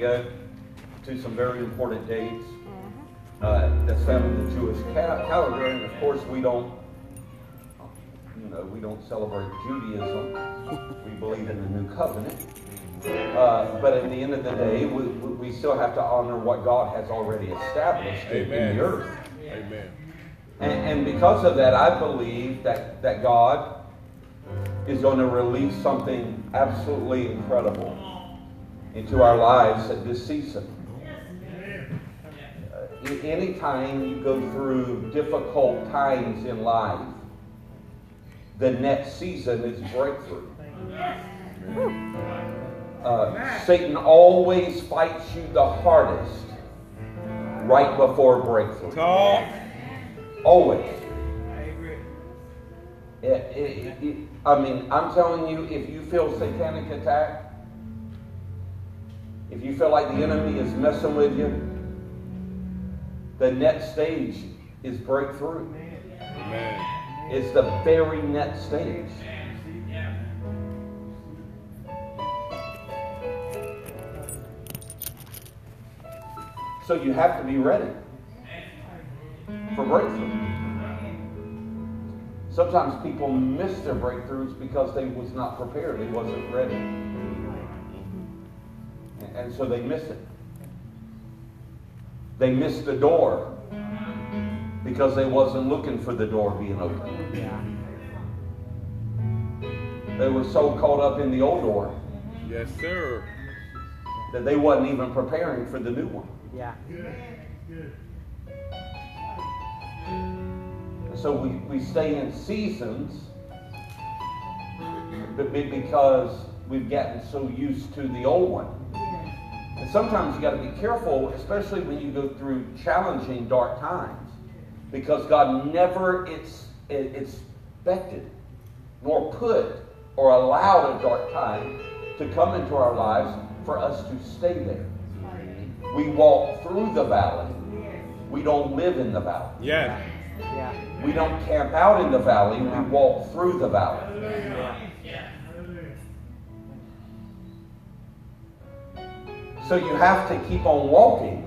that we're coming up to some very important dates uh, that's found in the Jewish ca- calendar, and of course we don't, you know, we don't celebrate Judaism. We believe in the New Covenant. Uh, but at the end of the day, we, we still have to honor what God has already established in, in the earth. Amen. And, and because of that, I believe that, that God is going to release something absolutely incredible into our lives at this season. Uh, anytime you go through difficult times in life, the next season is breakthrough. Uh, Satan always fights you the hardest right before breakthrough. Talk. Always. It, it, it, I mean, I'm telling you, if you feel satanic attack, if you feel like the enemy is messing with you, the next stage is breakthrough. Amen. It's the very next stage. So you have to be ready for breakthrough. Sometimes people miss their breakthroughs because they was not prepared. They wasn't ready. And, and so they miss it. They missed the door because they wasn't looking for the door being open. They were so caught up in the old door Yes, sir. that they wasn't even preparing for the new one. Yeah. And so we, we stay in seasons but be- because we've gotten so used to the old one. And sometimes you got to be careful, especially when you go through challenging dark times, because God never it's, it, expected nor put or allowed a dark time to come into our lives for us to stay there. We walk through the valley. We don't live in the valley. Yes. Yeah. We don't camp out in the valley, we walk through the valley. So you have to keep on walking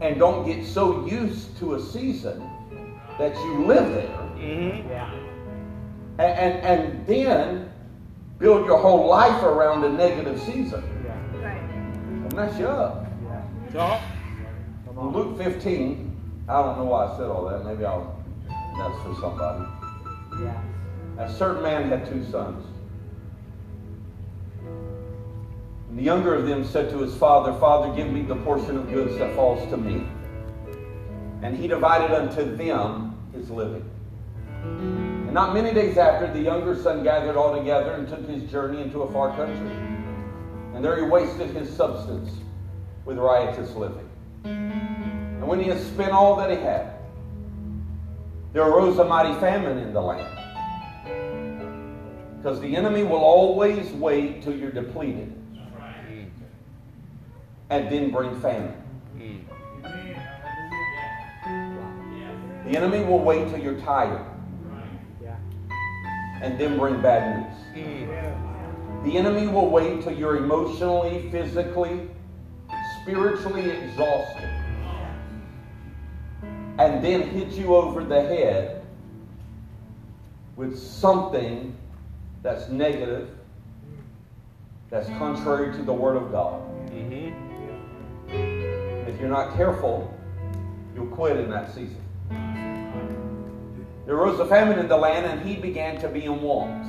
and don't get so used to a season that you live there. Mm-hmm. Yeah. And, and, and then build your whole life around a negative season. Yeah. Right. And mess you up. Yeah. Talk. Come on. Luke 15, I don't know why I said all that. Maybe I'll, that's for somebody. Yeah. A certain man had two sons. And the younger of them said to his father, Father, give me the portion of goods that falls to me. And he divided unto them his living. And not many days after, the younger son gathered all together and took his journey into a far country. And there he wasted his substance with riotous living. And when he had spent all that he had, there arose a mighty famine in the land. Because the enemy will always wait till you're depleted and then bring famine. The enemy will wait till you're tired and then bring bad news. The enemy will wait till you're emotionally, physically, spiritually exhausted and then hit you over the head with something that's negative, that's contrary to the Word of God. Mm-hmm. If you're not careful, you'll quit in that season. There arose a famine in the land, and he began to be in want.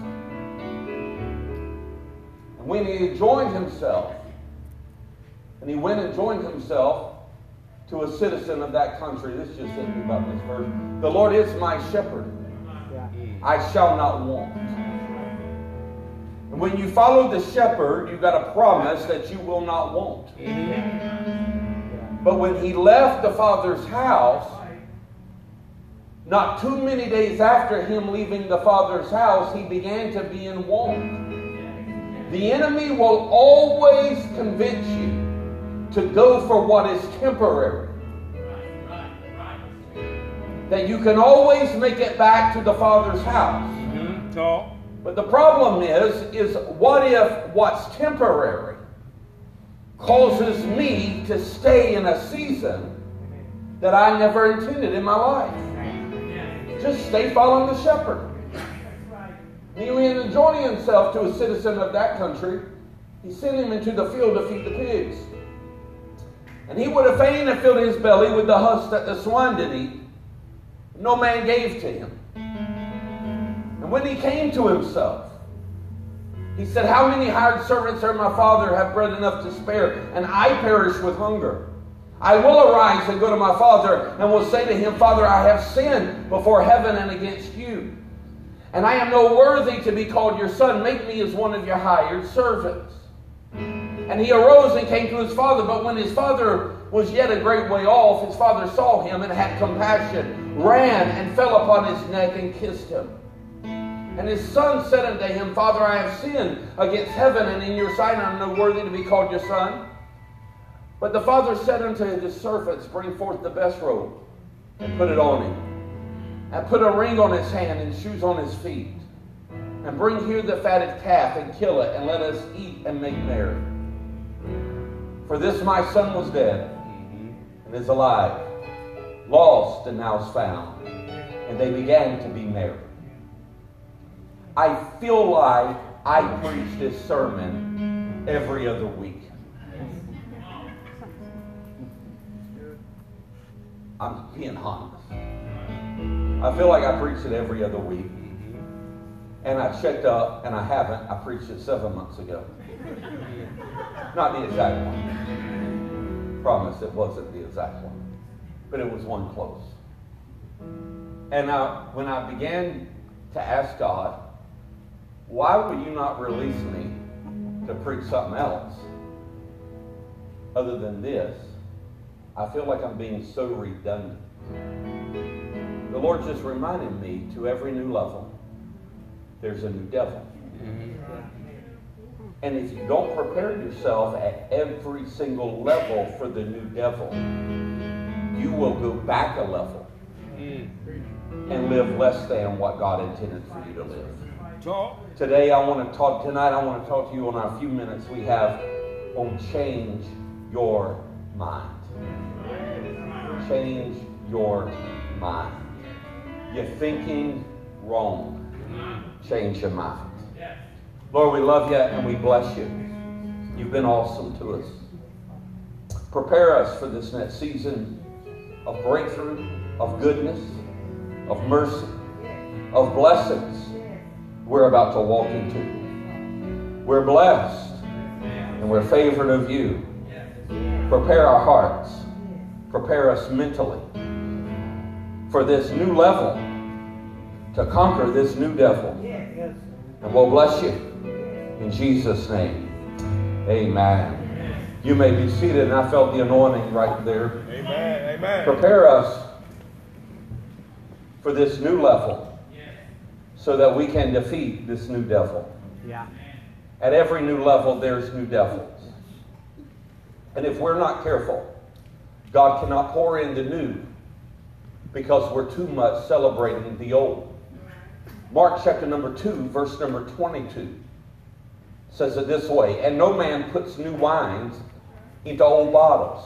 And when he joined himself, and he went and joined himself to a citizen of that country, this just hit me about this verse. The Lord is my shepherd, I shall not want. And when you follow the shepherd, you've got a promise that you will not want. But when he left the father's house, not too many days after him leaving the father's house, he began to be in want. The enemy will always convince you to go for what is temporary. that you can always make it back to the Father's house. Mm-hmm. But the problem is, is what if what's temporary causes me to stay in a season that I never intended in my life? Just stay following the shepherd. Neely joining himself to a citizen of that country, he sent him into the field to feed the pigs. And he would have fain have filled his belly with the husk that the swine did eat. No man gave to him. And when he came to himself, he said, How many hired servants are my father have bread enough to spare, and I perish with hunger? I will arise and go to my father, and will say to him, Father, I have sinned before heaven and against you. And I am no worthy to be called your son. Make me as one of your hired servants. And he arose and came to his father. But when his father was yet a great way off, his father saw him and had compassion, ran and fell upon his neck and kissed him. And his son said unto him, Father, I have sinned against heaven and in your sight, I am no worthy to be called your son. But the father said unto his servants, Bring forth the best robe and put it on him, and put a ring on his hand and shoes on his feet. And bring here the fatted calf and kill it, and let us eat and make merry. For this my son was dead and is alive, lost and now is found. And they began to be merry. I feel like I preach this sermon every other week. I'm being honest. I feel like I preach it every other week. And I checked up, and I haven't. I preached it seven months ago. Not the exact one. Promise it wasn't the exact one. But it was one close. And I, when I began to ask God, why will you not release me to preach something else other than this? I feel like I'm being so redundant. The Lord just reminded me to every new level, there's a new devil. And if you don't prepare yourself at every single level for the new devil, you will go back a level and live less than what God intended for you to live. Talk. Today, I want to talk, tonight, I want to talk to you on our few minutes we have on change your mind. Change your mind. You're thinking wrong. Change your mind. Lord, we love you and we bless you. You've been awesome to us. Prepare us for this next season of breakthrough, of goodness, of mercy, of blessings we're about to walk into. We're blessed and we're favored of you. Prepare our hearts, prepare us mentally for this new level to conquer this new devil. And we'll bless you in Jesus' name. Amen. You may be seated, and I felt the anointing right there. Amen. Amen. Prepare us for this new level so that we can defeat this new devil. Yeah. At every new level, there's new devils. And if we're not careful, God cannot pour in the new because we're too much celebrating the old. Mark chapter number 2, verse number 22 says it this way And no man puts new wines into old bottles,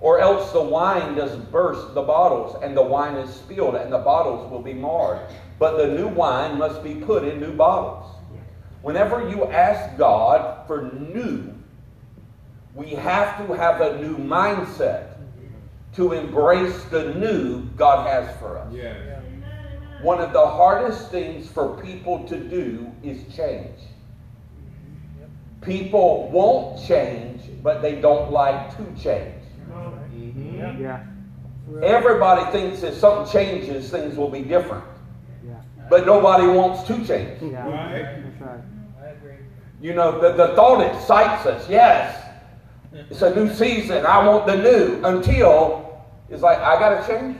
or else the wine does burst the bottles, and the wine is spilled, and the bottles will be marred. But the new wine must be put in new bottles. Whenever you ask God for new, we have to have a new mindset to embrace the new God has for us. Yes. One of the hardest things for people to do is change. People won't change, but they don't like to change. Mm-hmm. Mm-hmm. Yeah. Everybody thinks if something changes, things will be different. Yeah. But nobody wants to change. Yeah. Right. That's right. You know, the, the thought excites us. Yes, it's a new season. I want the new. Until it's like, I got to change.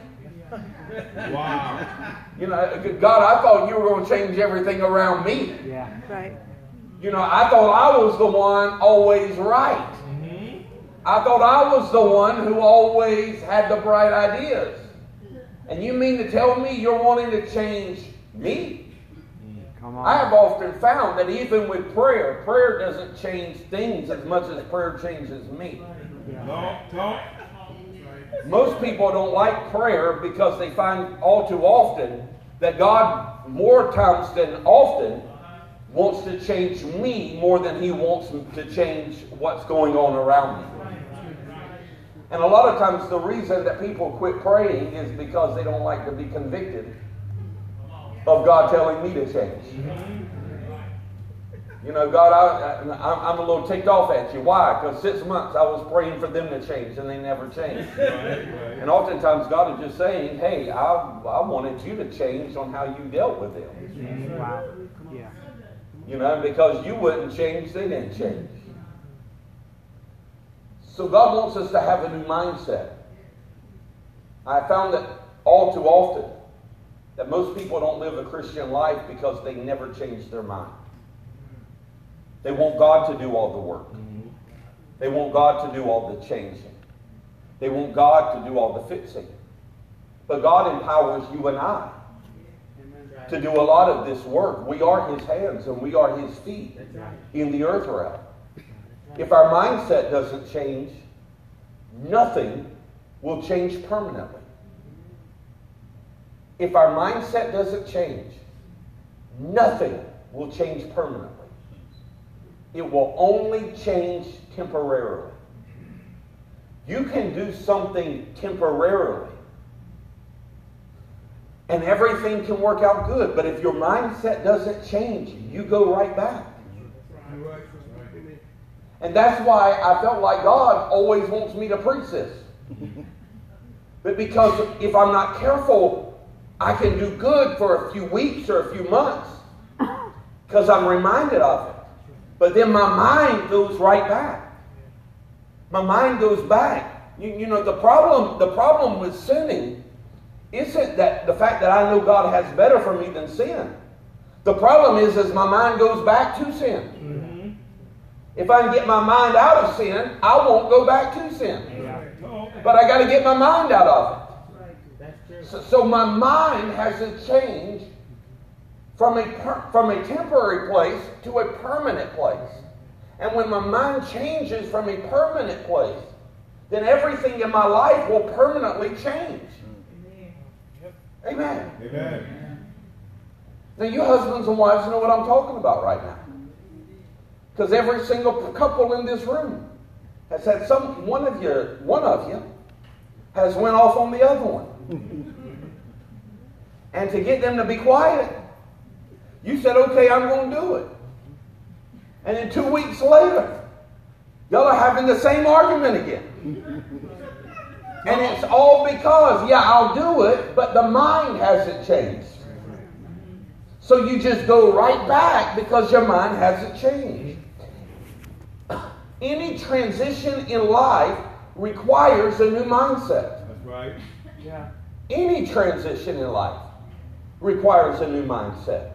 Wow. You know, God, I thought you were going to change everything around me. Yeah. Right. You know, I thought I was the one always right. Mm-hmm. I thought I was the one who always had the bright ideas. And you mean to tell me you're wanting to change me? Come on. I have often found that even with prayer, prayer doesn't change things as much as prayer changes me. Talk, talk. Most people don't like prayer because they find all too often that God, more times than often, wants to change me more than He wants to change what's going on around me. And a lot of times, the reason that people quit praying is because they don't like to be convicted of God telling me to change. You know, God, I, I, I'm a little ticked off at you. Why? Because six months I was praying for them to change and they never changed. Right, right. And oftentimes God is just saying, hey, I, I wanted you to change on how you dealt with them. Wow. Yeah. You know, because you wouldn't change, they didn't change. So God wants us to have a new mindset. I found that all too often that most people don't live a Christian life because they never change their mind. They want God to do all the work. They want God to do all the changing. They want God to do all the fixing. But God empowers you and I to do a lot of this work. We are His hands and we are His feet in the earth realm. If our mindset doesn't change, nothing will change permanently. If our mindset doesn't change, nothing will change permanently. It will only change temporarily. You can do something temporarily, and everything can work out good. But if your mindset doesn't change, you go right back. And that's why I felt like God always wants me to preach this. But because if I'm not careful, I can do good for a few weeks or a few months because I'm reminded of it. But then my mind goes right back. My mind goes back. You, you know, the problem, the problem with sinning isn't that the fact that I know God has better for me than sin. The problem is, as my mind goes back to sin. Mm-hmm. If I can get my mind out of sin, I won't go back to sin. Talk. But I got to get my mind out of it. So, so my mind has to change from a, per, from a temporary place to a permanent place. And when my mind changes from a permanent place, then everything in my life will permanently change. Amen. Amen. Now, you husbands and wives know what I'm talking about right now. Because every single couple in this room has had some one of you, one of you, has went off on the other one. And to get them to be quiet, you said, okay, I'm going to do it. And then two weeks later, y'all are having the same argument again. And it's all because, yeah, I'll do it, but the mind hasn't changed. So you just go right back because your mind hasn't changed. Any transition in life requires a new mindset. That's right. Yeah. Any transition in life requires a new mindset.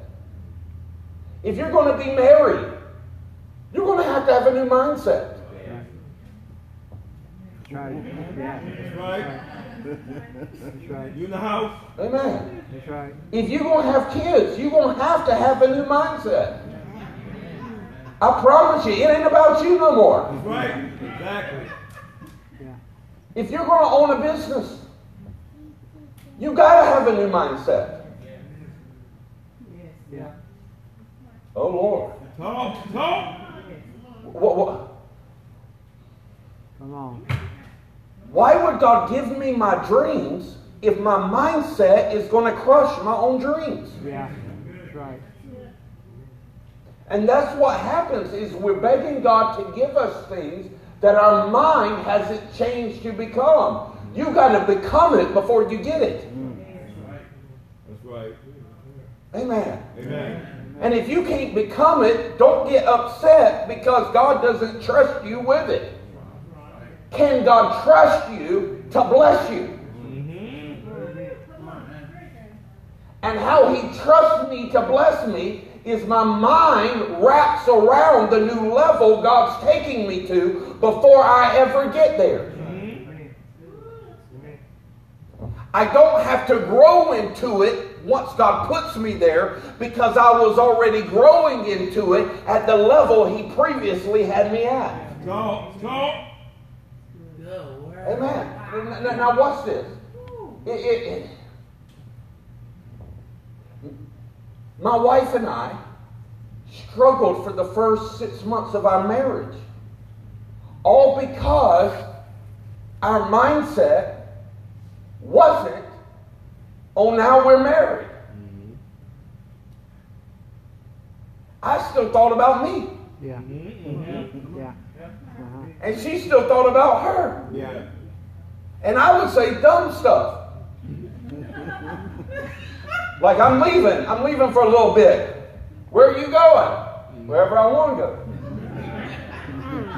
If you're going to be married, you're going to have to have a new mindset. That's right. That's right. That's right. You in the house? Amen. That's right. If you're going to have kids, you're going to have to have a new mindset. I promise you, it ain't about you no more. That's right. Exactly. Yeah. If you're going to own a business, you got to have a new mindset. Yeah. Oh, Lord. Talk, talk. What, what, Come on. why would God give me my dreams if my mindset is going to crush my own dreams? Yeah. That's right. And that's what happens is we're begging God to give us things that our mind hasn't changed to become. You got to become it before you get it. Mm. That's right. Amen. Amen. And if you can't become it, don't get upset because God doesn't trust you with it. Can God trust you to bless you? Mm-hmm. And how He trusts me to bless me is my mind wraps around the new level God's taking me to before I ever get there. I don't have to grow into it once God puts me there because I was already growing into it at the level He previously had me at. Talk, talk. Amen. Now, now watch this. It- it- it- my wife and I struggled for the first six months of our marriage. All because our mindset wasn't on now we're married. I still thought about me, Yeah. Yeah. Uh-huh. and she still thought about her. Yeah. And I would say dumb stuff. like, I'm leaving. I'm leaving for a little bit. Where are you going? Wherever I want to go.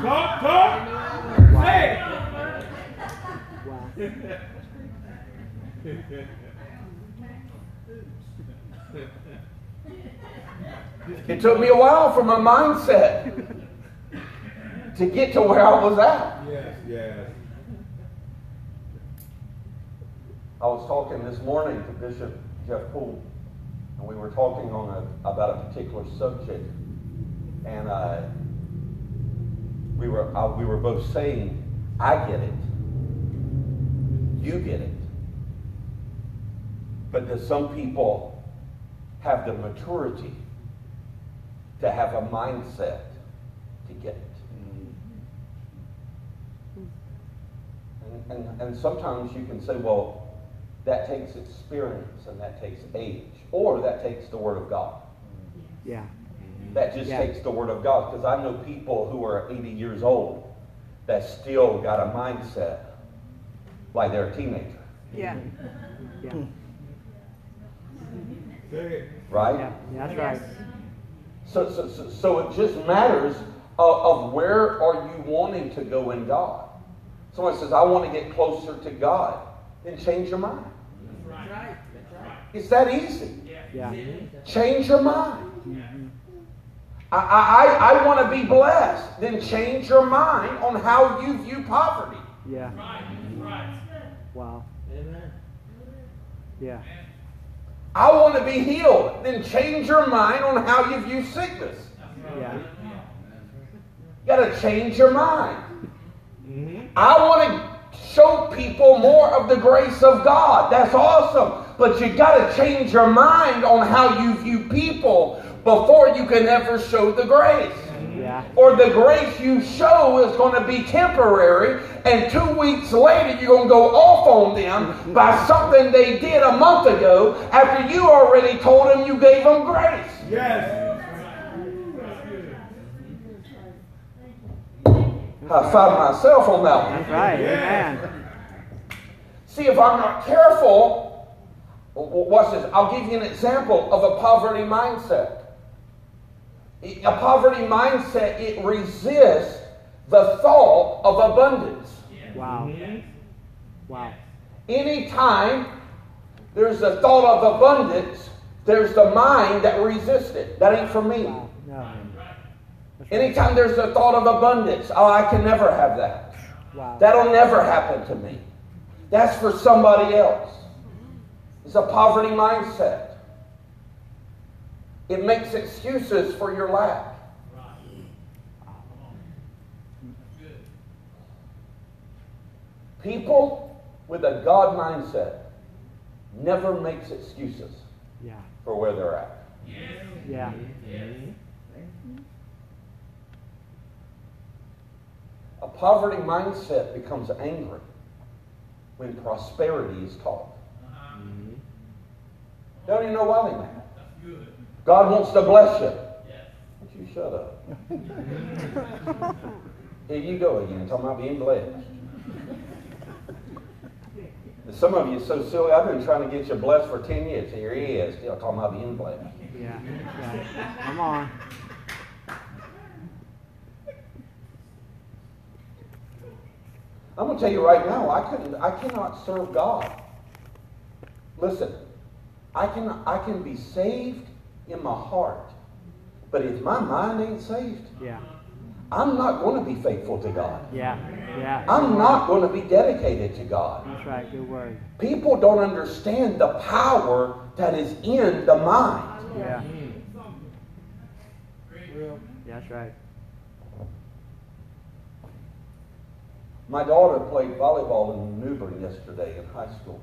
Talk, talk. Say Wow. It took me a while for my mindset to get to where I was at. Yes, yes. I was talking this morning to Bishop Jeff Poole, and we were talking on a, about a particular subject, and uh, we were uh, we were both saying, "I get it, you get it," but does some people have the maturity to have a mindset to get it? And, and, and sometimes you can say, well, that takes experience and that takes age, or that takes the Word of God. Yeah. That just Yeah. takes the Word of God. Because I know people who are 80 years old that still got a mindset like they're a teenager, Yeah. Yeah. Say it. right? Yeah. Yeah, that's right. So, so, so, so it just matters of, of where are you wanting to go in God. Someone says, I want to get closer to God. Then change your mind. It's that easy. Yeah. Change your mind. Mm-hmm. I, I, I, I want to be blessed. Then change your mind on how you view poverty. Yeah. Right. Right. Wow. Amen. Yeah. I want to be healed. Then change your mind on how you view sickness. Yeah. You got to change your mind. Mm-hmm. I want to show people more of the grace of God. That's awesome. But you got to change your mind on how you view people before you can ever show the grace. Yeah. Or the grace you show is going to be temporary, and two weeks later you're going to go off on them by something they did a month ago after you already told them you gave them grace. Yes. I found myself on that one. That's right. Amen. See, if I'm not careful, w- w- watch this. I'll give you an example of a poverty mindset. A poverty mindset, it resists the thought of abundance. Wow. Wow. Anytime there's a thought of abundance, there's the mind that resists it. That ain't for me. Wow. No. Anytime there's a thought of abundance, oh, I can never have that. Wow. That'll never happen to me. That's for somebody else. It's a poverty mindset. It makes excuses for your lack. People with a God mindset never makes excuses Yeah. for where they're at. Yeah. A poverty mindset becomes angry when prosperity is taught. Mm-hmm. Don't even know why they. God wants to bless you. Won't you shut up? Here you go again, talking about being blessed. Some of you are so silly. I've been trying to get you blessed for 10 years. Here he is, still talking about being blessed. Yeah. Yeah. Come on. I'm going to tell you right now, I couldn't, I cannot serve God. Listen, I can, I can be saved in my heart, but if my mind ain't saved, Yeah. I'm not going to be faithful to God. Yeah. Yeah. I'm not going to be dedicated to God. That's right. Good word. People don't understand the power that is in the mind. Yeah. Yeah, that's right. My daughter played volleyball in New Bern yesterday in high school.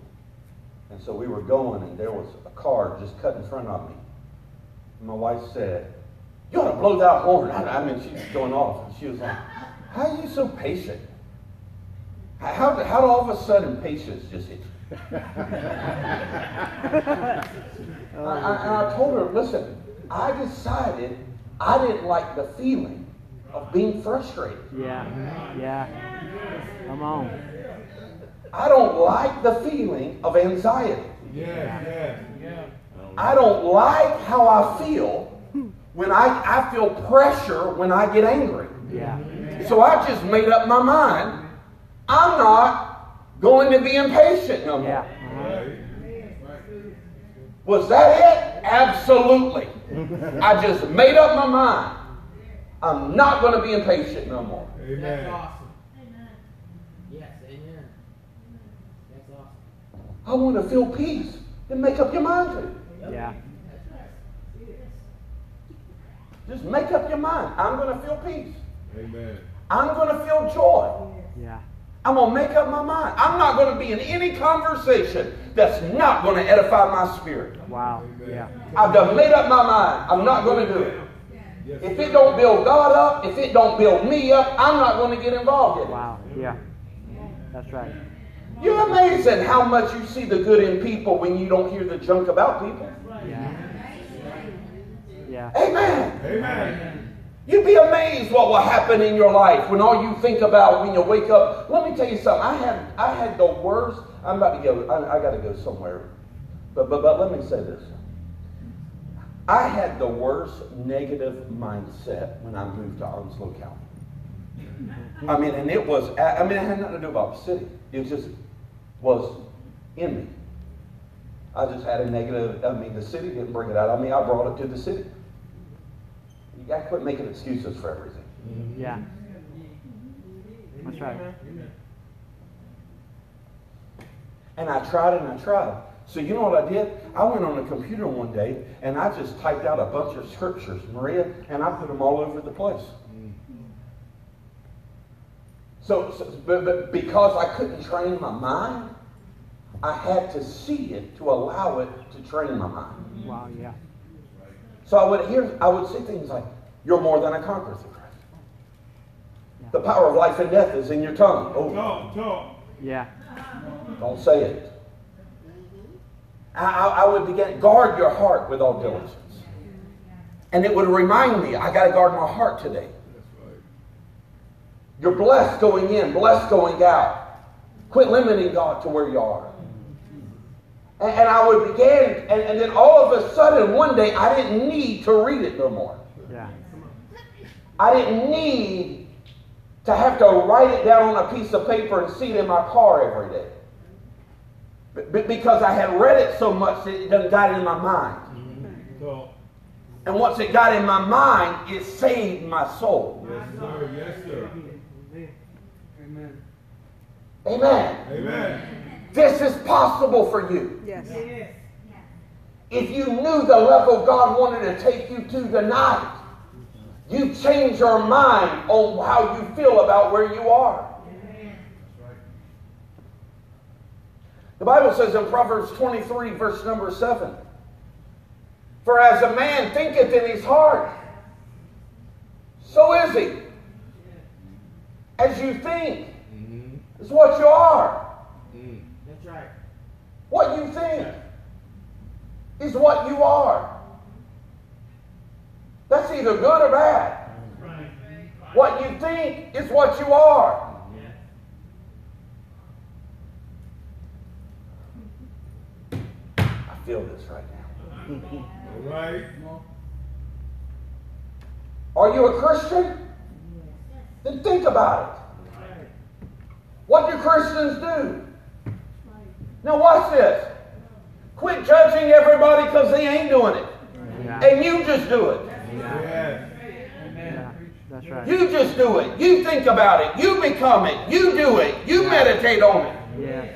And so we were going, and there was a car just cut in front of me. And my wife said, You ought to blow that horn. I, I mean, she's going off. And she was like, How are you so patient? How, how, how all of a sudden patience just hit you? I, I, and I told her, Listen, I decided I didn't like the feeling of being frustrated. Yeah. Yeah. Come on. I don't like the feeling of anxiety. Yeah, yeah, yes. I don't like how I feel when I, I feel pressure when I get angry. Yeah. So I just made up my mind. I'm not going to be impatient no more. Yeah. Was that it? Absolutely. I just made up my mind. I'm not going to be impatient no more. That's Amen. awesome. Yes, amen. That's awesome. I want to feel peace. Then make up your mind to. Yeah. Just make up your mind. I'm going to feel peace. Amen. I'm going to feel joy. Yeah. I'm going to make up my mind. I'm not going to be in any conversation that's not going to edify my spirit. Wow. Yeah. I've done made up my mind. I'm not going to do it. Yes, If it don't build God up, if it don't build me up, I'm not going to get involved in it. Wow. Yeah. That's right. You're amazing how much you see the good in people when you don't hear the junk about people. Yeah. Yeah. Amen. Amen. You'd be amazed what will happen in your life when all you think about when you wake up. Let me tell you something. I had I had the worst. I'm about to go. I, I got to go somewhere, but but but let me say this. I had the worst negative mindset when I moved to Onslow County. I mean, and it was. I mean, it had nothing to do about the city. It just was in me. I just had a negative. I mean, the city didn't bring it out. I mean, I brought it to the city. You got to quit making excuses for everything. Yeah. That's right. And I tried and I tried. So you know what I did? I went on a computer one day and I just typed out a bunch of scriptures, Maria, and I put them all over the place. So, so but, but because I couldn't train my mind, I had to see it to allow it to train my mind. Wow. Yeah. So I would hear, I would say things like, "You're more than a conqueror through Christ." The power of life and death is in your tongue. Oh, Talk, talk. Yeah. Don't say it. I, I, I would begin, guard your heart with all diligence. And it would remind me, I got to guard my heart today. You're blessed going in, blessed going out. Quit limiting God to where you are. And, and I would begin, and, and then all of a sudden, one day, I didn't need to read it no more. Yeah. I didn't need to have to write it down on a piece of paper and see it in my car every day. But, but because I had read it so much that it done got in my mind. Mm-hmm. Talk. And once it got in my mind, it saved my soul. Yes, sir. Yes, sir. Amen. Amen. Amen. This is possible for you. Yes. If you knew the level God wanted to take you to tonight, you change your mind on how you feel about where you are. The Bible says in Proverbs 23, verse number 7 For as a man thinketh in his heart, so is he. As you think mm-hmm. is what you are. What you think is what you are. That's either good or bad. What you think is what you are. I feel this right now. All right. Are you a Christian? Then think about it. What do Christians do? Now, watch this. Quit judging everybody because they ain't doing it. Yeah. And you just do it. Yes. Yeah. That's right. You just do it. You think about it. You become it. You do it. You meditate on it. Yeah.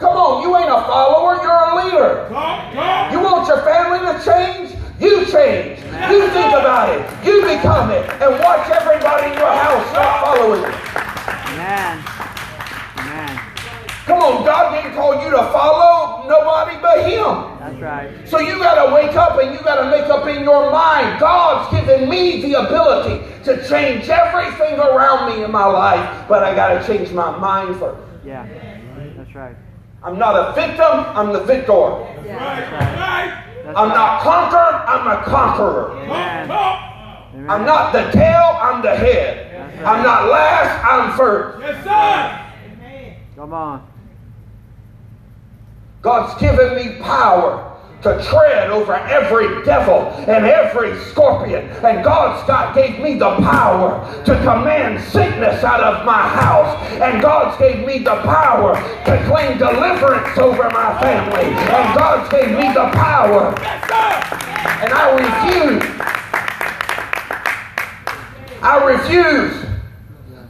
Come on, you ain't a follower, you're a leader. Talk, talk. You want your family to change? You change. You think about it. You become it. And watch everybody in your house start following it. Amen. Amen. Come on, God didn't call you to follow nobody but Him. That's right. So you got to wake up and you got to make up in your mind. God's given me the ability to change everything around me in my life, but I got to change my mind first. Yeah. That's right. I'm not a victim, I'm the victor. Right, right. That's I'm right. not conquered, I'm a conqueror. Amen. Talk, talk. Amen. I'm not the tail, I'm the head. I'm not last, I'm first. Yes, sir. Come on. God's given me power to tread over every devil and every scorpion. And God's God gave me the power to command sickness out of my house. And God's gave me the power to claim deliverance over my family. And God's gave me the power. And I refuse. I refuse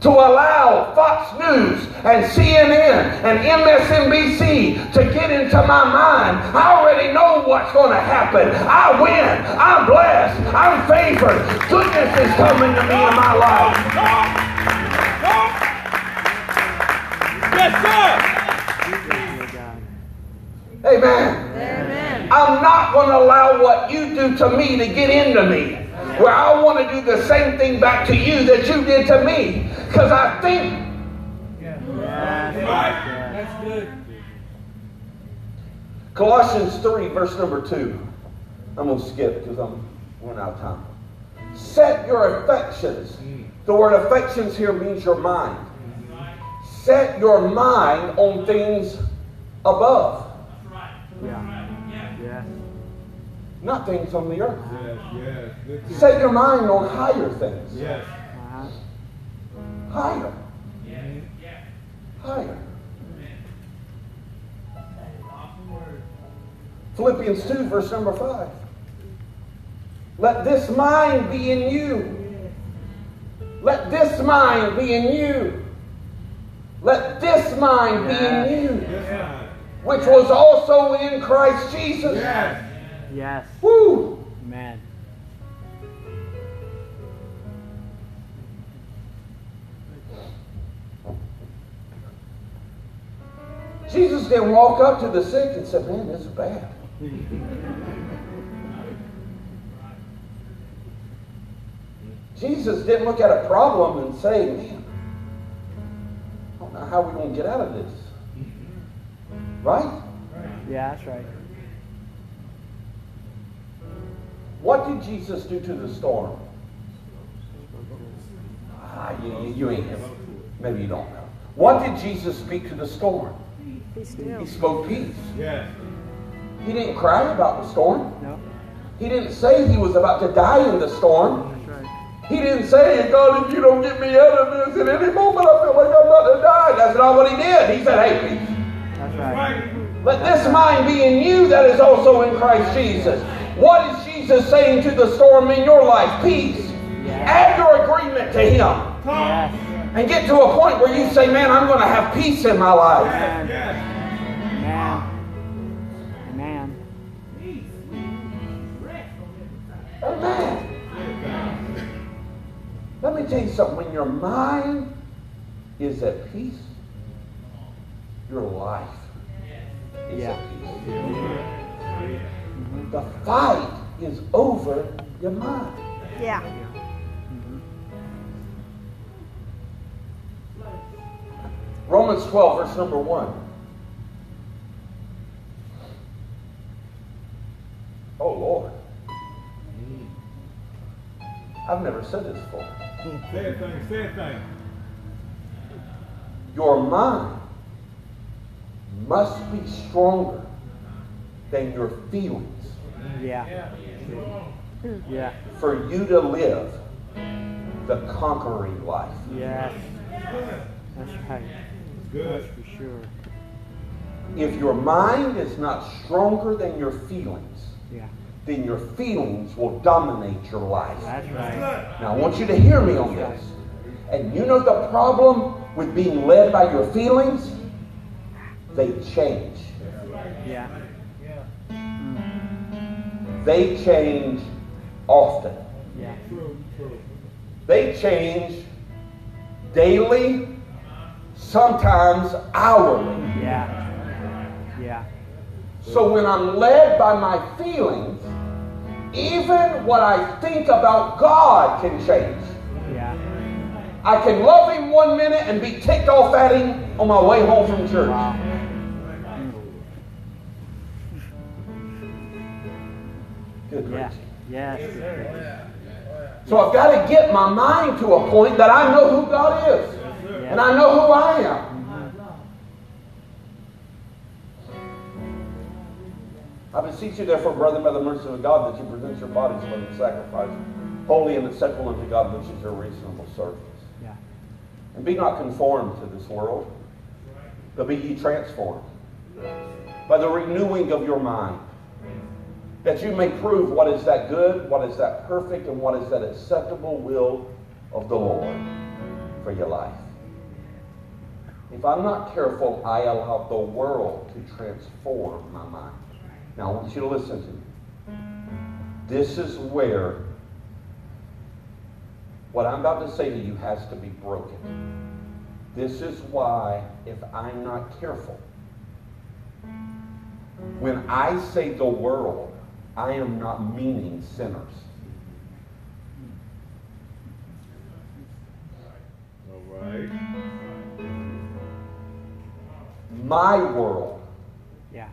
to allow Fox News and CNN and MSNBC to get into my mind. I already know what's going to happen. I win. I'm blessed. I'm favored. Goodness is coming to me in my life. Talk, talk. Yes, sir. Dear God. Amen. I'm not going to allow what you do to me to get into me. Where I want to do the same thing back to you that you did to me. Because I think. Right. That's good. Colossians 3, verse number 2. I'm going to skip because I'm running out of time. Set your affections. The word affections here means your mind. Set your mind on things above. Yes. not things on the earth. Yes, yes. Set your mind on higher things. Yes. Higher. Higher. Philippians 2, verse number 5. Let this mind be in you. Let this mind be in you. Let this mind be in you, Yes, which was also in Christ Jesus. Yes. Yes. Woo! Amen. Jesus didn't walk up to the sick and said, Man, this is bad. Jesus didn't look at a problem and say, Man, I don't know how we're going to get out of this. Right? Yeah, that's right. What did Jesus do to the storm? Ah, you, you ain't him. Maybe you don't know. What did Jesus speak to the storm? He spoke peace. Yes. He didn't cry about the storm. No. He didn't say he was about to die in the storm. That's right. He didn't say, God, if you don't get me out of this at any moment, I feel like I'm about to die. That's not what he did. He said, hey, peace. That's right. Right. Let this mind be in you that is also in Christ Jesus. What is Jesus saying to the storm in your life? Peace. Add your agreement to him. Yes. And get to a point where you say, man, I'm going to have peace in my life. Yes, yes. Amen. Amen. Amen. Let me tell you something. When your mind is at peace, your life is Yeah. at peace. The fight is over your mind. Yeah. Mm-hmm. Romans 12, verse number 1. Oh, Lord. Mm. I've never said this before. Say a thing, say a thing. Your mind must be stronger than your feelings Yeah. Yeah. for you to live the conquering life. Yes. That's right. Good. For sure. If your mind is not stronger than your feelings, Yeah. then your feelings will dominate your life. That's right. Now, I want you to hear me on this. And you know the problem with being led by your feelings? They change. Yeah. They change often. Yeah. True, true. They change daily, sometimes hourly. Yeah. Yeah. So when I'm led by my feelings, even what I think about God can change. Yeah. I can love Him one minute and be ticked off at Him on my way home from church. Wow. Good Yeah. preaching. Yes. So I've got to get my mind to a point that I know who God is. And I know who I am. I beseech you, therefore, brethren, by the mercy of God, that you present your bodies a living sacrifice, holy and acceptable unto God, which is your reasonable service. Yeah. And be not conformed to this world, but be ye transformed by the renewing of your mind, that you may prove what is that good, what is that perfect, and what is that acceptable will of the Lord for your life. If I'm not careful, I allow the world to transform my mind. Now, I want you to listen to me. This is where what I'm about to say to you has to be broken. This is why, if I'm not careful, when I say the world, I am not meaning sinners. All right. My world Yeah.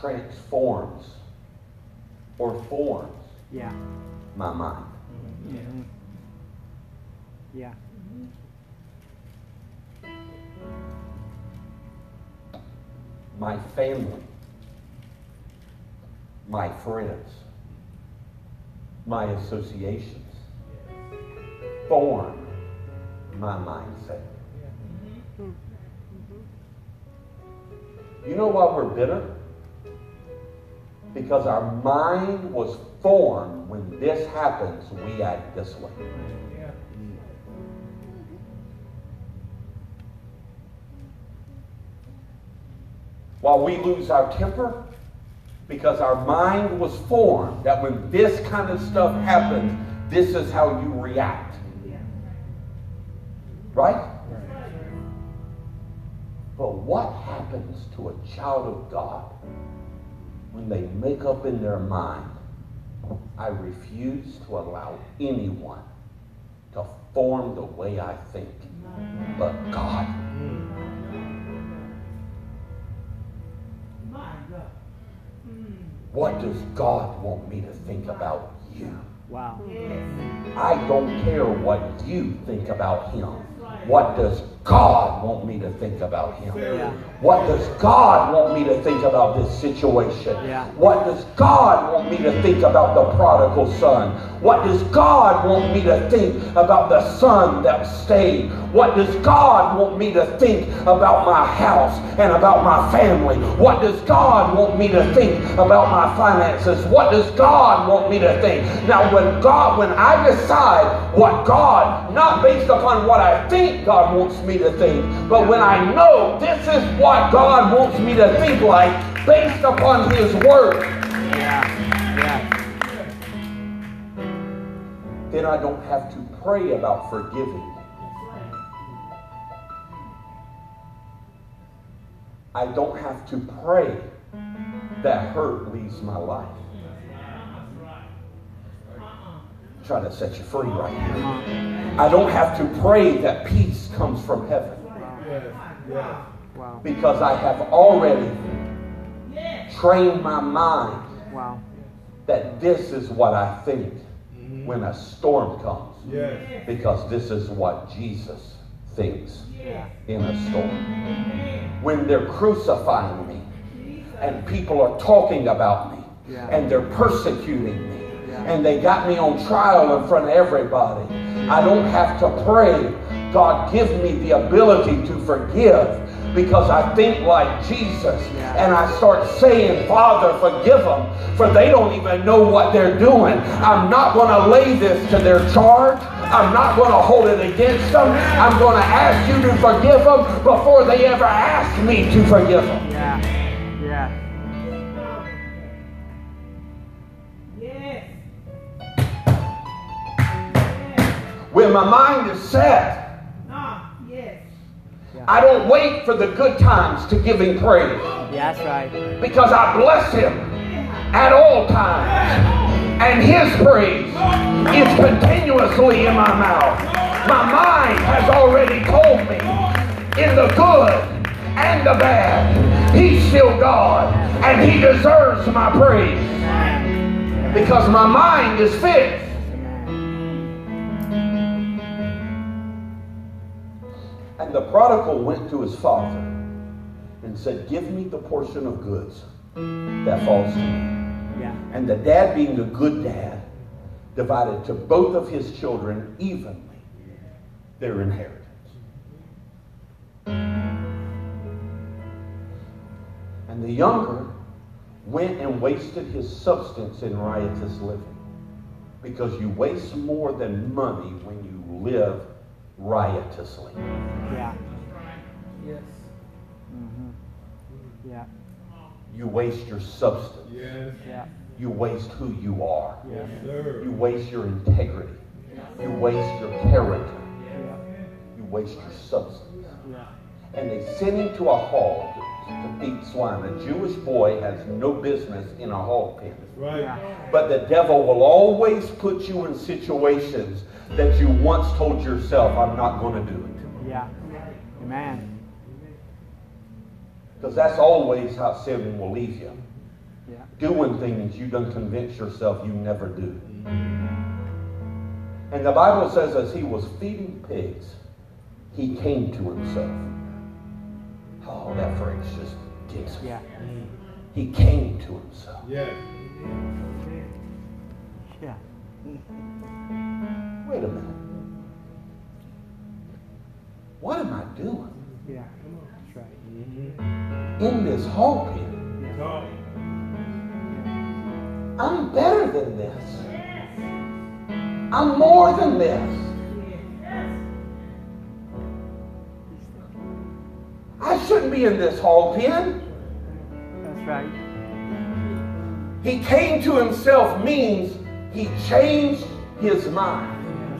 transforms or forms Yeah. my mind. Mhm. Yeah. my family, my friends, my associations form my mindset. You know why we're bitter? Because our mind was formed when this happens, we act this way. While we lose our temper, because our mind was formed that when this kind of stuff happens, this is how you react. Right? But what happens to a child of God when they make up in their mind, I refuse to allow anyone to form the way I think, but God? What does God want me to think about you? Wow. I don't care what you think about him. What does God want me to think about him? Yeah. What does God want me to think about this situation? Yeah. What does God want me to think about the prodigal son? What does God want me to think about the son that stayed? What does God want me to think about my house and about my family? What does God want me to think about my finances? What does God want me to think? Now, when God, when I decide what God, not based upon what I think God wants me to think, but when I know this is what God wants me to think like based upon His Word, Yeah. Yeah. then I don't have to pray about forgiving. I don't have to pray that hurt leaves my life. Try to set you free right here. I don't have to pray that peace comes from heaven because I have already trained my mind that this is what I think when a storm comes. Because this is what Jesus thinks in a storm. When they're crucifying me and people are talking about me and they're persecuting me. And they got me on trial in front of everybody, I don't have to pray, God, give me the ability to forgive because I think like Jesus and I start saying, Father, forgive them, for they don't even know what they're doing. I'm not going to lay this to their charge. I'm not going to hold it against them. I'm going to ask you to forgive them before they ever ask me to forgive them. Yeah. When my mind is set, Ah, yes. I don't wait for the good times to give him praise Yeah, that's right. because I bless him at all times. And his praise is continuously in my mouth. My mind has already told me in the good and the bad, he's still God and he deserves my praise because my mind is fixed. And the prodigal went to his father and said, Give me the portion of goods that falls to me. Yeah. And the dad, being a good dad, divided to both of his children evenly their inheritance. And the younger went and wasted his substance in riotous living. Because you waste more than money when you live riotously. Yeah. Yes. Mm-hmm. Yeah. You waste your substance. Yes. Yeah. You waste who you are. Yeah. Sir. You waste your integrity. Yes. You waste your character. Yeah. You waste your substance. Yeah. And they sent him to a hall to, to feed swine. A Jewish boy has no business in a hog pen. Right. Yeah. But the devil will always put you in situations that you once told yourself, I'm not going to do it. Yeah. Amen. Because that's always how sin will leave you. Yeah. Doing things you done convince yourself you never do. And the Bible says as he was feeding pigs, he came to himself. Oh, that phrase just gets me. Yeah. He came to himself. Yeah. Yeah. Wait a minute. What am I doing Yeah. That's right. Mm-hmm. in this hog pen? Talk. I'm better than this. I'm more than this. I shouldn't be in this hog pen. That's right. He came to himself means he changed his mind.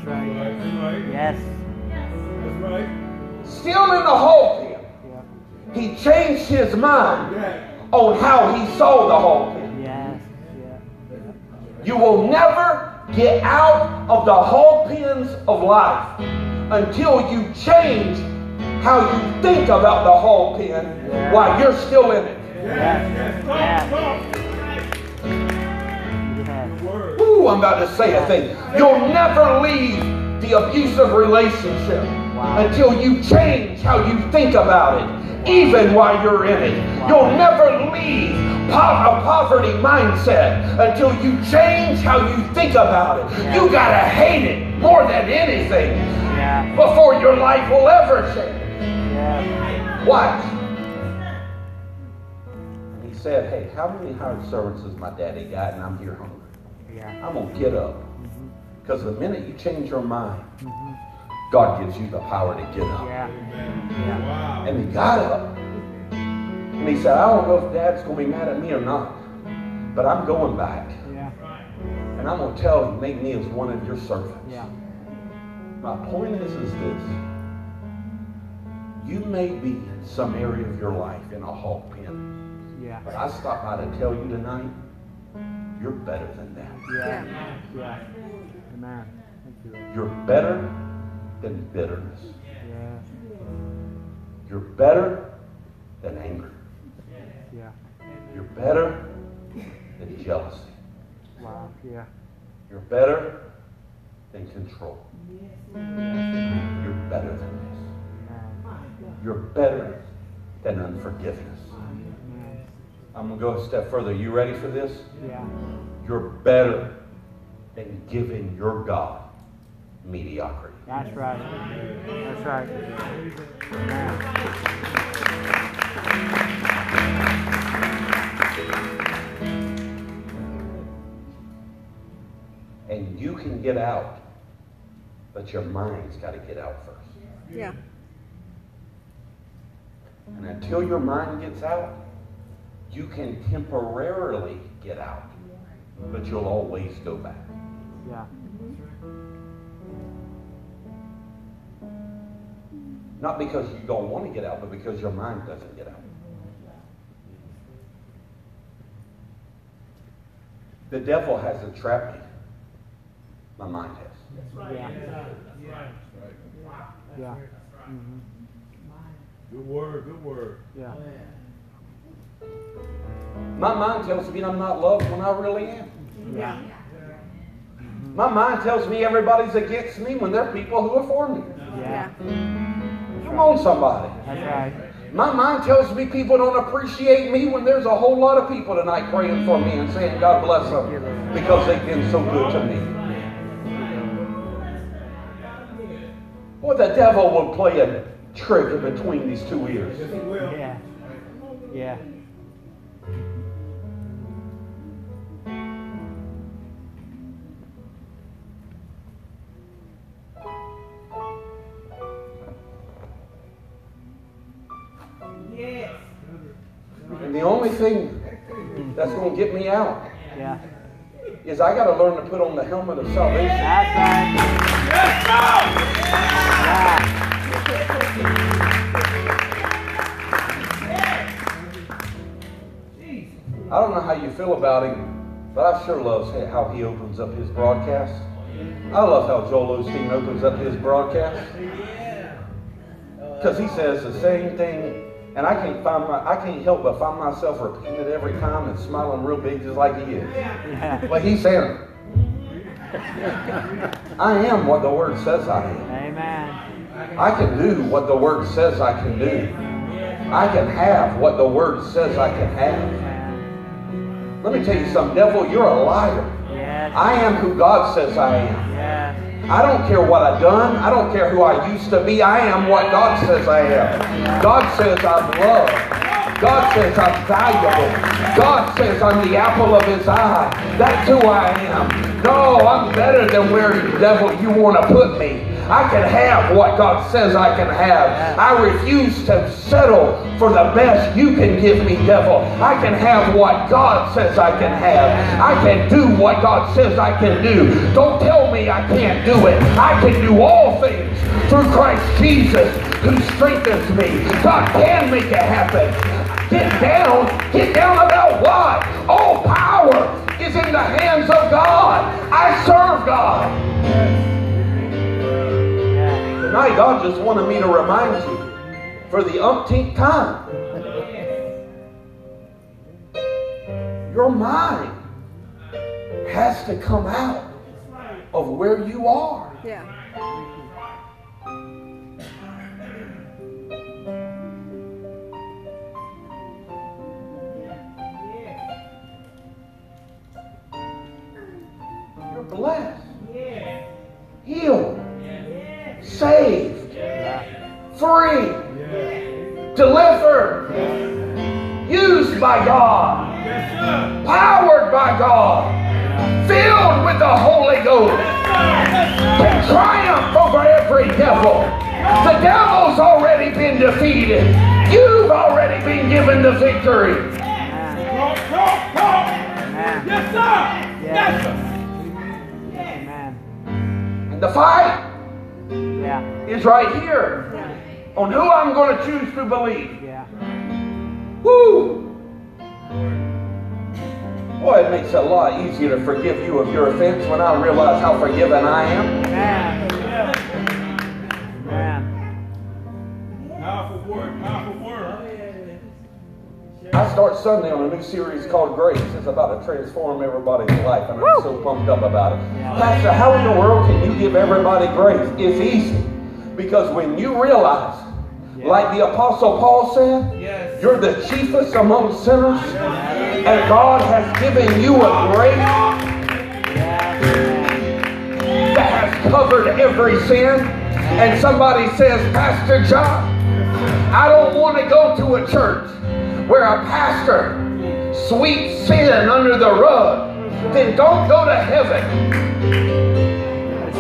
That's Right. right. That's right. Yes. That's right. Still in the hog pen, Yeah. he changed his mind Yes. on how he saw the hog pen. Yes. Yeah. You will never get out of the hog pens of life until you change how you think about the hog pen while you're still in it. Yes. Yes. Talk. Yes. Talk. Yes. Ooh, I'm about to say a thing. You'll never leave the abusive relationship until you change how you think about it, even while you're in it. You'll never leave po- a poverty mindset until you change how you think about it. You gotta hate it more than anything before your life will ever change. Watch. And he said, Hey, how many hired servants has my daddy got? And I'm here hungry. Yeah. I'm going to get up. Mm-hmm. Because the minute you change your mind, God gives you the power to get up. Yeah. Amen. Wow. And he got up. And he said, I don't know if dad's going to be mad at me or not, but I'm going back. Yeah. And I'm going to tell him, make me as one of your servants. Yeah. My point is, is this. You may be in some area of your life in a hog pen, Yeah. but I stopped by to tell you tonight, you're better than that. Yeah. Yeah. Amen. Thank you. You're better than bitterness. Yeah. You're better than anger. Yeah. You're better than jealousy. Wow. Yeah. You're better than control. You're better than this. You're better than unforgiveness. I'm going to go a step further. You ready for this? Yeah. You're better than giving your God mediocrity. That's right. That's right. And you can get out, but your mind's got to get out first. Yeah. And until your mind gets out, you can temporarily get out, but you'll always go back. Yeah. Not because you don't want to get out, but because your mind doesn't get out. The devil hasn't trapped me. My mind has. Yeah. Yeah. hmm Good word, good word. Yeah. My mind tells me I'm not loved when I really am. Yeah. My mind tells me everybody's against me when there are people who are for me. Yeah. Come on, somebody. That's right. My mind tells me people don't appreciate me when there's a whole lot of people tonight praying for me and saying God bless them because they've been so good to me. Boy, the devil will play a trick in between these two ears. Yes, he will. Yeah. Yeah. Thing that's going to get me out Yeah. is I got to learn to put on the helmet of salvation. That's right. Yeah. I don't know how you feel about him, but I sure love how he opens up his broadcast. I love how Joel Osteen opens up his broadcast because he says the same thing, and I can't find my, I can't help but find myself repeating it every time and smiling real big just like he is. Yeah. But he's saying, I am what the Word says I am. Amen. I can do what the Word says I can do. I can have what the Word says I can have. Let me tell you something, devil, you're a liar. I am who God says I am. I don't care what I've done. I don't care who I used to be. I am what God says I am. God says I'm loved. God says I'm valuable. God says I'm the apple of his eye. That's who I am. No, I'm better than where, the devil, you want to put me. I can have what God says I can have. I refuse to settle for the best you can give me, devil. I can have what God says I can have. I can do what God says I can do. Don't tell me I can't do it. I can do all things through Christ Jesus who strengthens me. God can make it happen. Get down. Get down about what? All power is in the hands of God. I serve God. Tonight, God just wanted me to remind you for the umpteenth time. Your mind has to come out of where you are. Yeah. You're blessed, used by God, powered by God, filled with the Holy Ghost. can triumph over every devil. The devil's already been defeated. You've already been given the victory. Yes, sir. Yes, sir. Amen. And the fight Yeah. is right here on who I'm going to choose to believe. Yeah. Woo! Boy, it makes it a lot easier to forgive you of your offense when I realize how forgiven I am. Amen. Amen. Powerful word, powerful word. I start Sunday on a new series called Grace. It's about to transform everybody's life, and I'm so pumped up about it. Pastor, how in the world can you give everybody grace? It's easy. Because when you realize, like the Apostle Paul said, Yes. you're the chiefest among sinners, and God has given you a grace Yes. that has covered every sin. And somebody says, Pastor John, I don't want to go to a church where a pastor sweeps sin under the rug. Then don't go to heaven.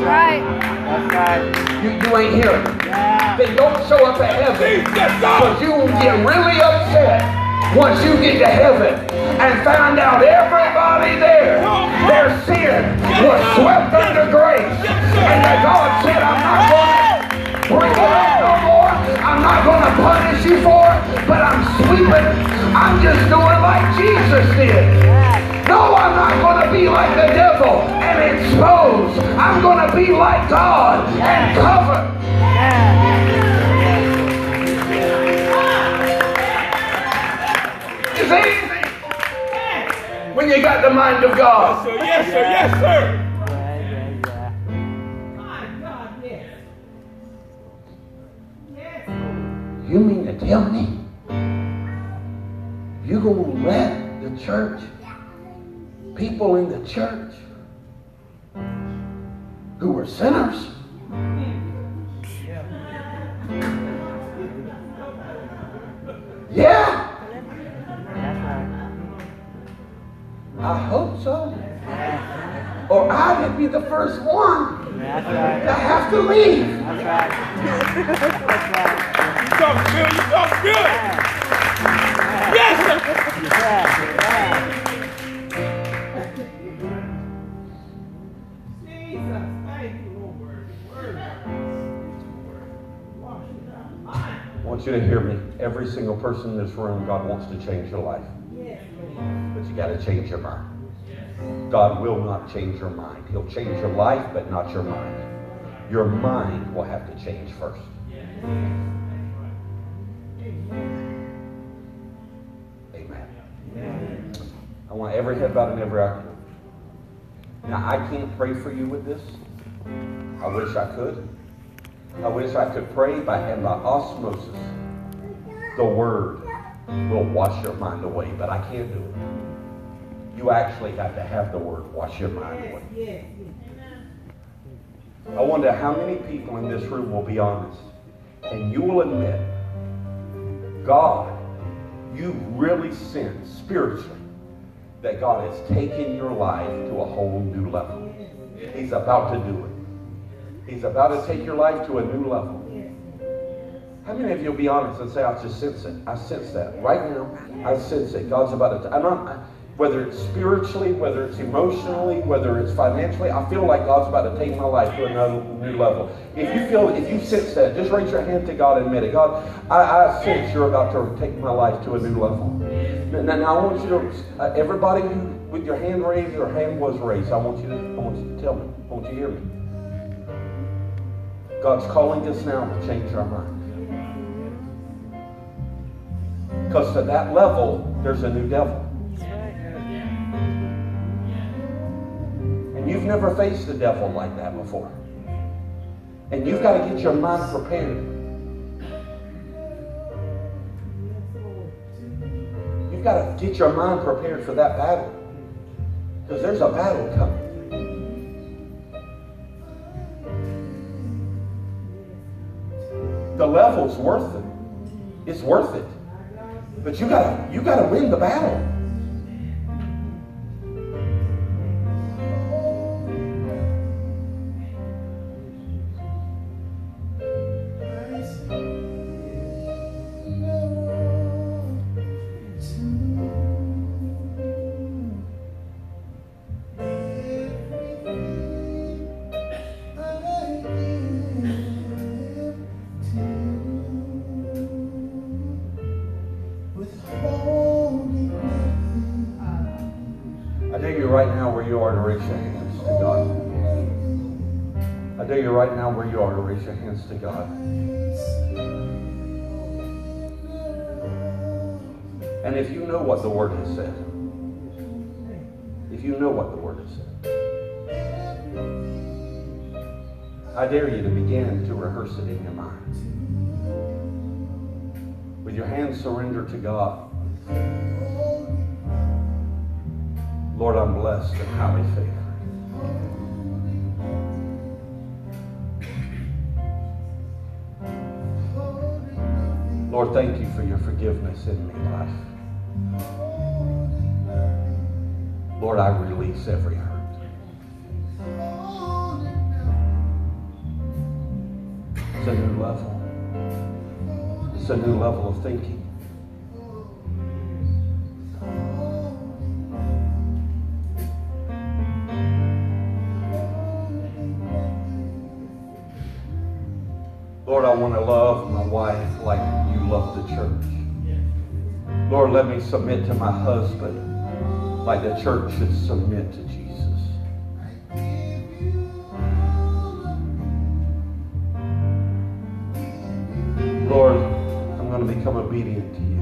Right. That's right. You, you ain't me. Yeah. Then don't show up at heaven. Because you will get really upset once you get to heaven and find out everybody there, their sin was swept under grace. And that God said, I'm not going to bring it up no more. I'm not going to punish you for it, but I'm sweeping. I'm just doing like Jesus did. No, I'm not going to be like the devil and expose. I'm going to be like God and cover. It's easy when you got the mind of God. Yes, sir. Yes, sir. Yes. Yes. You mean to tell me you're gonna let the church, people in the church who were sinners, yeah, right. I hope so. Or I would be the first one That's to have to leave. Right. That's right. You talk good. You talk good. Yes, you to hear me. Every single person in this room, God wants to change your life. But you got to change your mind. God will not change your mind. He'll change your life, but not your mind. Your mind will have to change first. Amen. I want every head bowed and every eye closed. Now, I can't pray for you with this. I wish I could. I wish I could pray by by osmosis. The word will wash your mind away, but I can't do it. You actually have to have the word wash your mind away. I wonder how many people in this room will be honest and you will admit, God, you really sense spiritually that God has taken your life to a whole new level. He's about to do it. He's about to take your life to a new level. How many of you will be honest and say, I just sense it? I sense that. Right now, I sense it. God's about to. I'm not, whether it's spiritually, whether it's emotionally, whether it's financially, I feel like God's about to take my life to another new level. If you feel, if you sense that, just raise your hand to God and admit it. God, I, I sense you're about to take my life to a new level. Now, now I want you to, uh, everybody who, with your hand raised, your hand was raised, I want you to, I want you to tell me. I want you to hear me. God's calling us now to change our mind. Because to that level, there's a new devil. And you've never faced a devil like that before. And you've got to get your mind prepared. You've got to get your mind prepared for that battle. Because there's a battle coming. The level's worth it. It's worth it. But you gotta you gotta win the battle. Right now where you are to raise your hands to God. And if you know what the Word has said, if you know what the Word has said, I dare you to begin to rehearse it in your mind. With your hands surrendered to God. Lord, I'm blessed and highly favored. Forgiveness in me, life. Lord, I release every hurt. It's a new level. It's a new level of thinking. Submit to my husband like the church should submit to Jesus. Lord, I'm going to become obedient to you.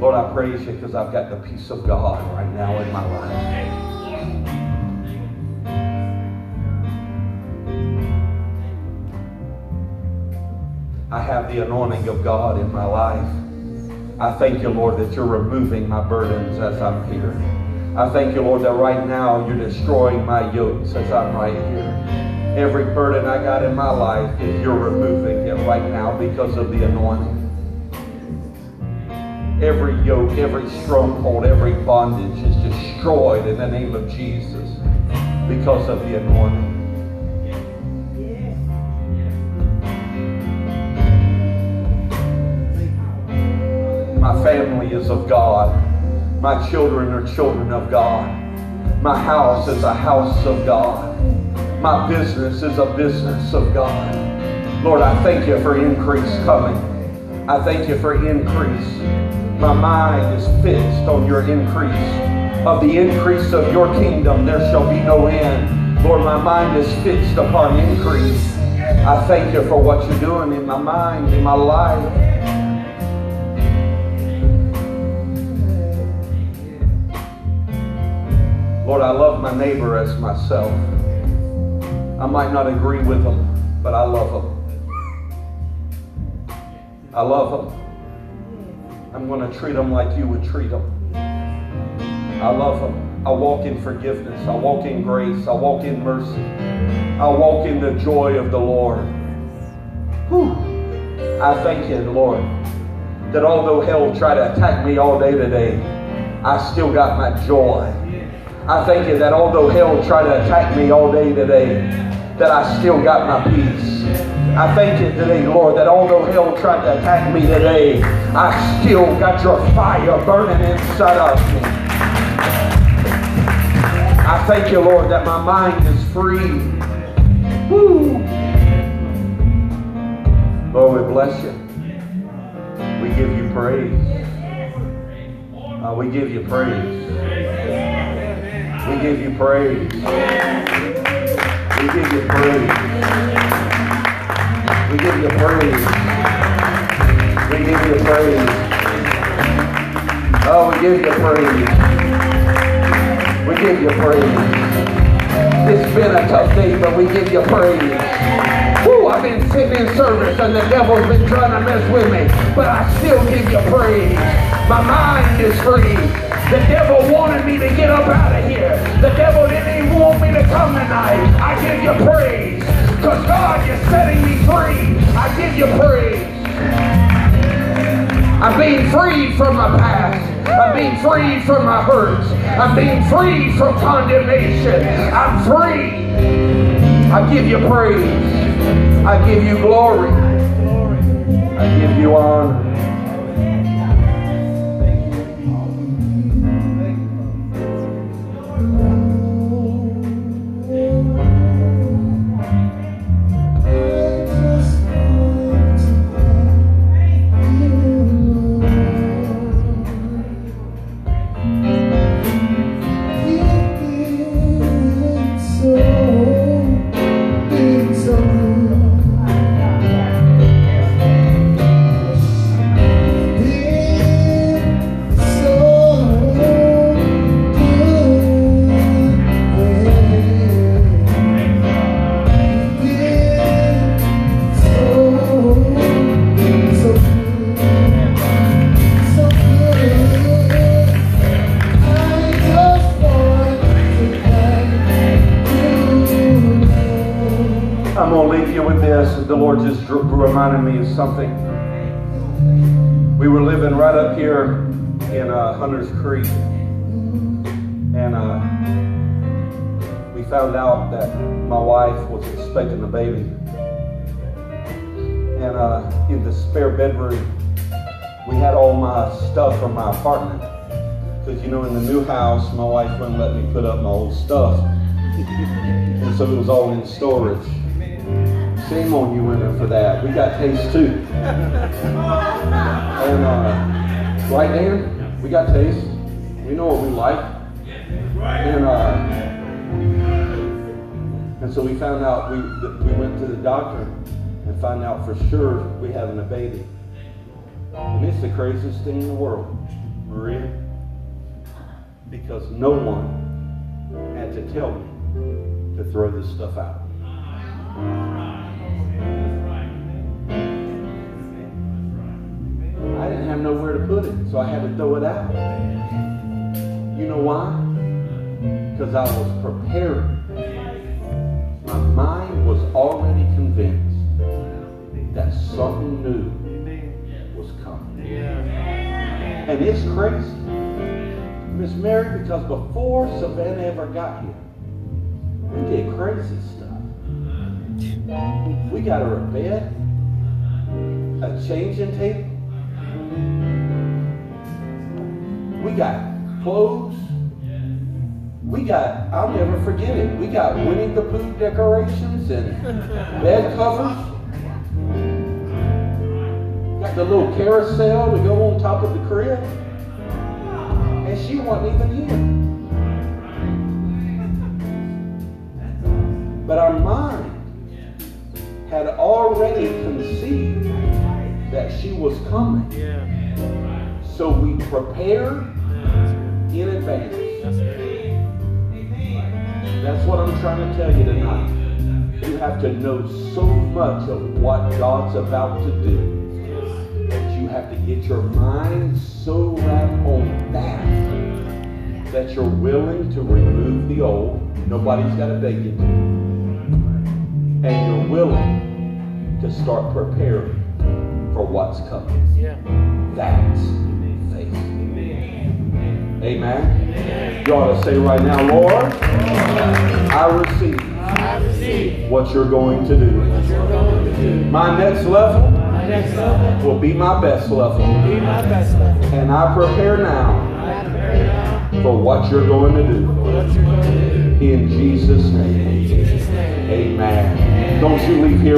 Lord, I praise you because I've got the peace of God right now in my life. Have the anointing of God in my life. I thank you, Lord, that you're removing my burdens as I'm here. I thank you, Lord, that right now you're destroying my yokes as I'm right here. Every burden I got in my life, you're removing it right now because of the anointing. Every yoke, every stronghold, every bondage is destroyed in the name of Jesus because of the anointing. Family is of God. My children are children of God. My house is a house of God. My business is a business of God. Lord, I thank you for increase coming. I thank you for increase. My mind is fixed on your increase. Of the increase of your kingdom, there shall be no end. Lord, my mind is fixed upon increase. I thank you for what you're doing in my mind, in my life. Lord, I love my neighbor as myself. I might not agree with them, but I love them. I love them. I'm going to treat them like you would treat them. I love them. I walk in forgiveness. I walk in grace. I walk in mercy. I walk in the joy of the Lord. Whew. I thank you, Lord, that although hell tried to attack me all day today, I still got my joy. I thank you that although hell tried to attack me all day today, that I still got my peace. I thank you today, Lord, that although hell tried to attack me today, I still got your fire burning inside of me. I thank you, Lord, that my mind is free. Woo. Lord, we bless you. We give you praise. Uh, we give you praise. We give you praise. We give you praise. We give you praise. We give you praise. Oh, we give you praise. We give you praise. It's been a tough day, but we give you praise. Woo, I've been sitting in service and the devil's been trying to mess with me, but I still give you praise. My mind is free. The devil wanted me to get up out of here. The devil didn't even want me to come tonight. I give you praise. Because God is setting me free. I give you praise. I'm being freed from my past. I'm being freed from my hurts. I'm being freed from condemnation. I'm free. I give you praise. I give you glory. I give you honor. Uh, Creek, and uh, we found out that my wife was expecting a baby. And uh, in the spare bedroom, we had all my stuff from my apartment. Because, you know, in the new house, my wife wouldn't let me put up my old stuff. and so it was all in storage. Shame on you women for that. We got taste too. and, uh, right, Dan? We got taste. We know what we like. And, uh, and so we found out, we, we went to the doctor and found out for sure we having a baby. And it's the craziest thing in the world. Maria. Because no one had to tell me to throw this stuff out. Didn't have nowhere to put it, so I had to throw it out. You know why? Because I was preparing. My mind was already convinced that something new was coming. And it's crazy. Miss Mary, because before Savannah ever got here, we did crazy stuff. We got her a bed, a changing table. We got clothes. We got, I'll never forget it. We got Winnie the Pooh decorations and bed covers. Got the little carousel to go on top of the crib. And she wasn't even here. But our mind had already conceived that she was coming. So we prepared in advance. That's what I'm trying to tell you tonight. You have to know so much of what God's about to do that you have to get your mind so wrapped on that that you're willing to remove the old. Nobody's got to beg you to. And you're willing to start preparing for what's coming. Yeah. That's faith. Amen. You ought to say right now, Lord, I receive I receive what you're going to do. going to do. My next level My next level will be my best level. be my best level. And I prepare now I prepare now for what you're going to do. for what you're going to do. In Jesus' name. In Jesus' name. Amen. Don't you leave here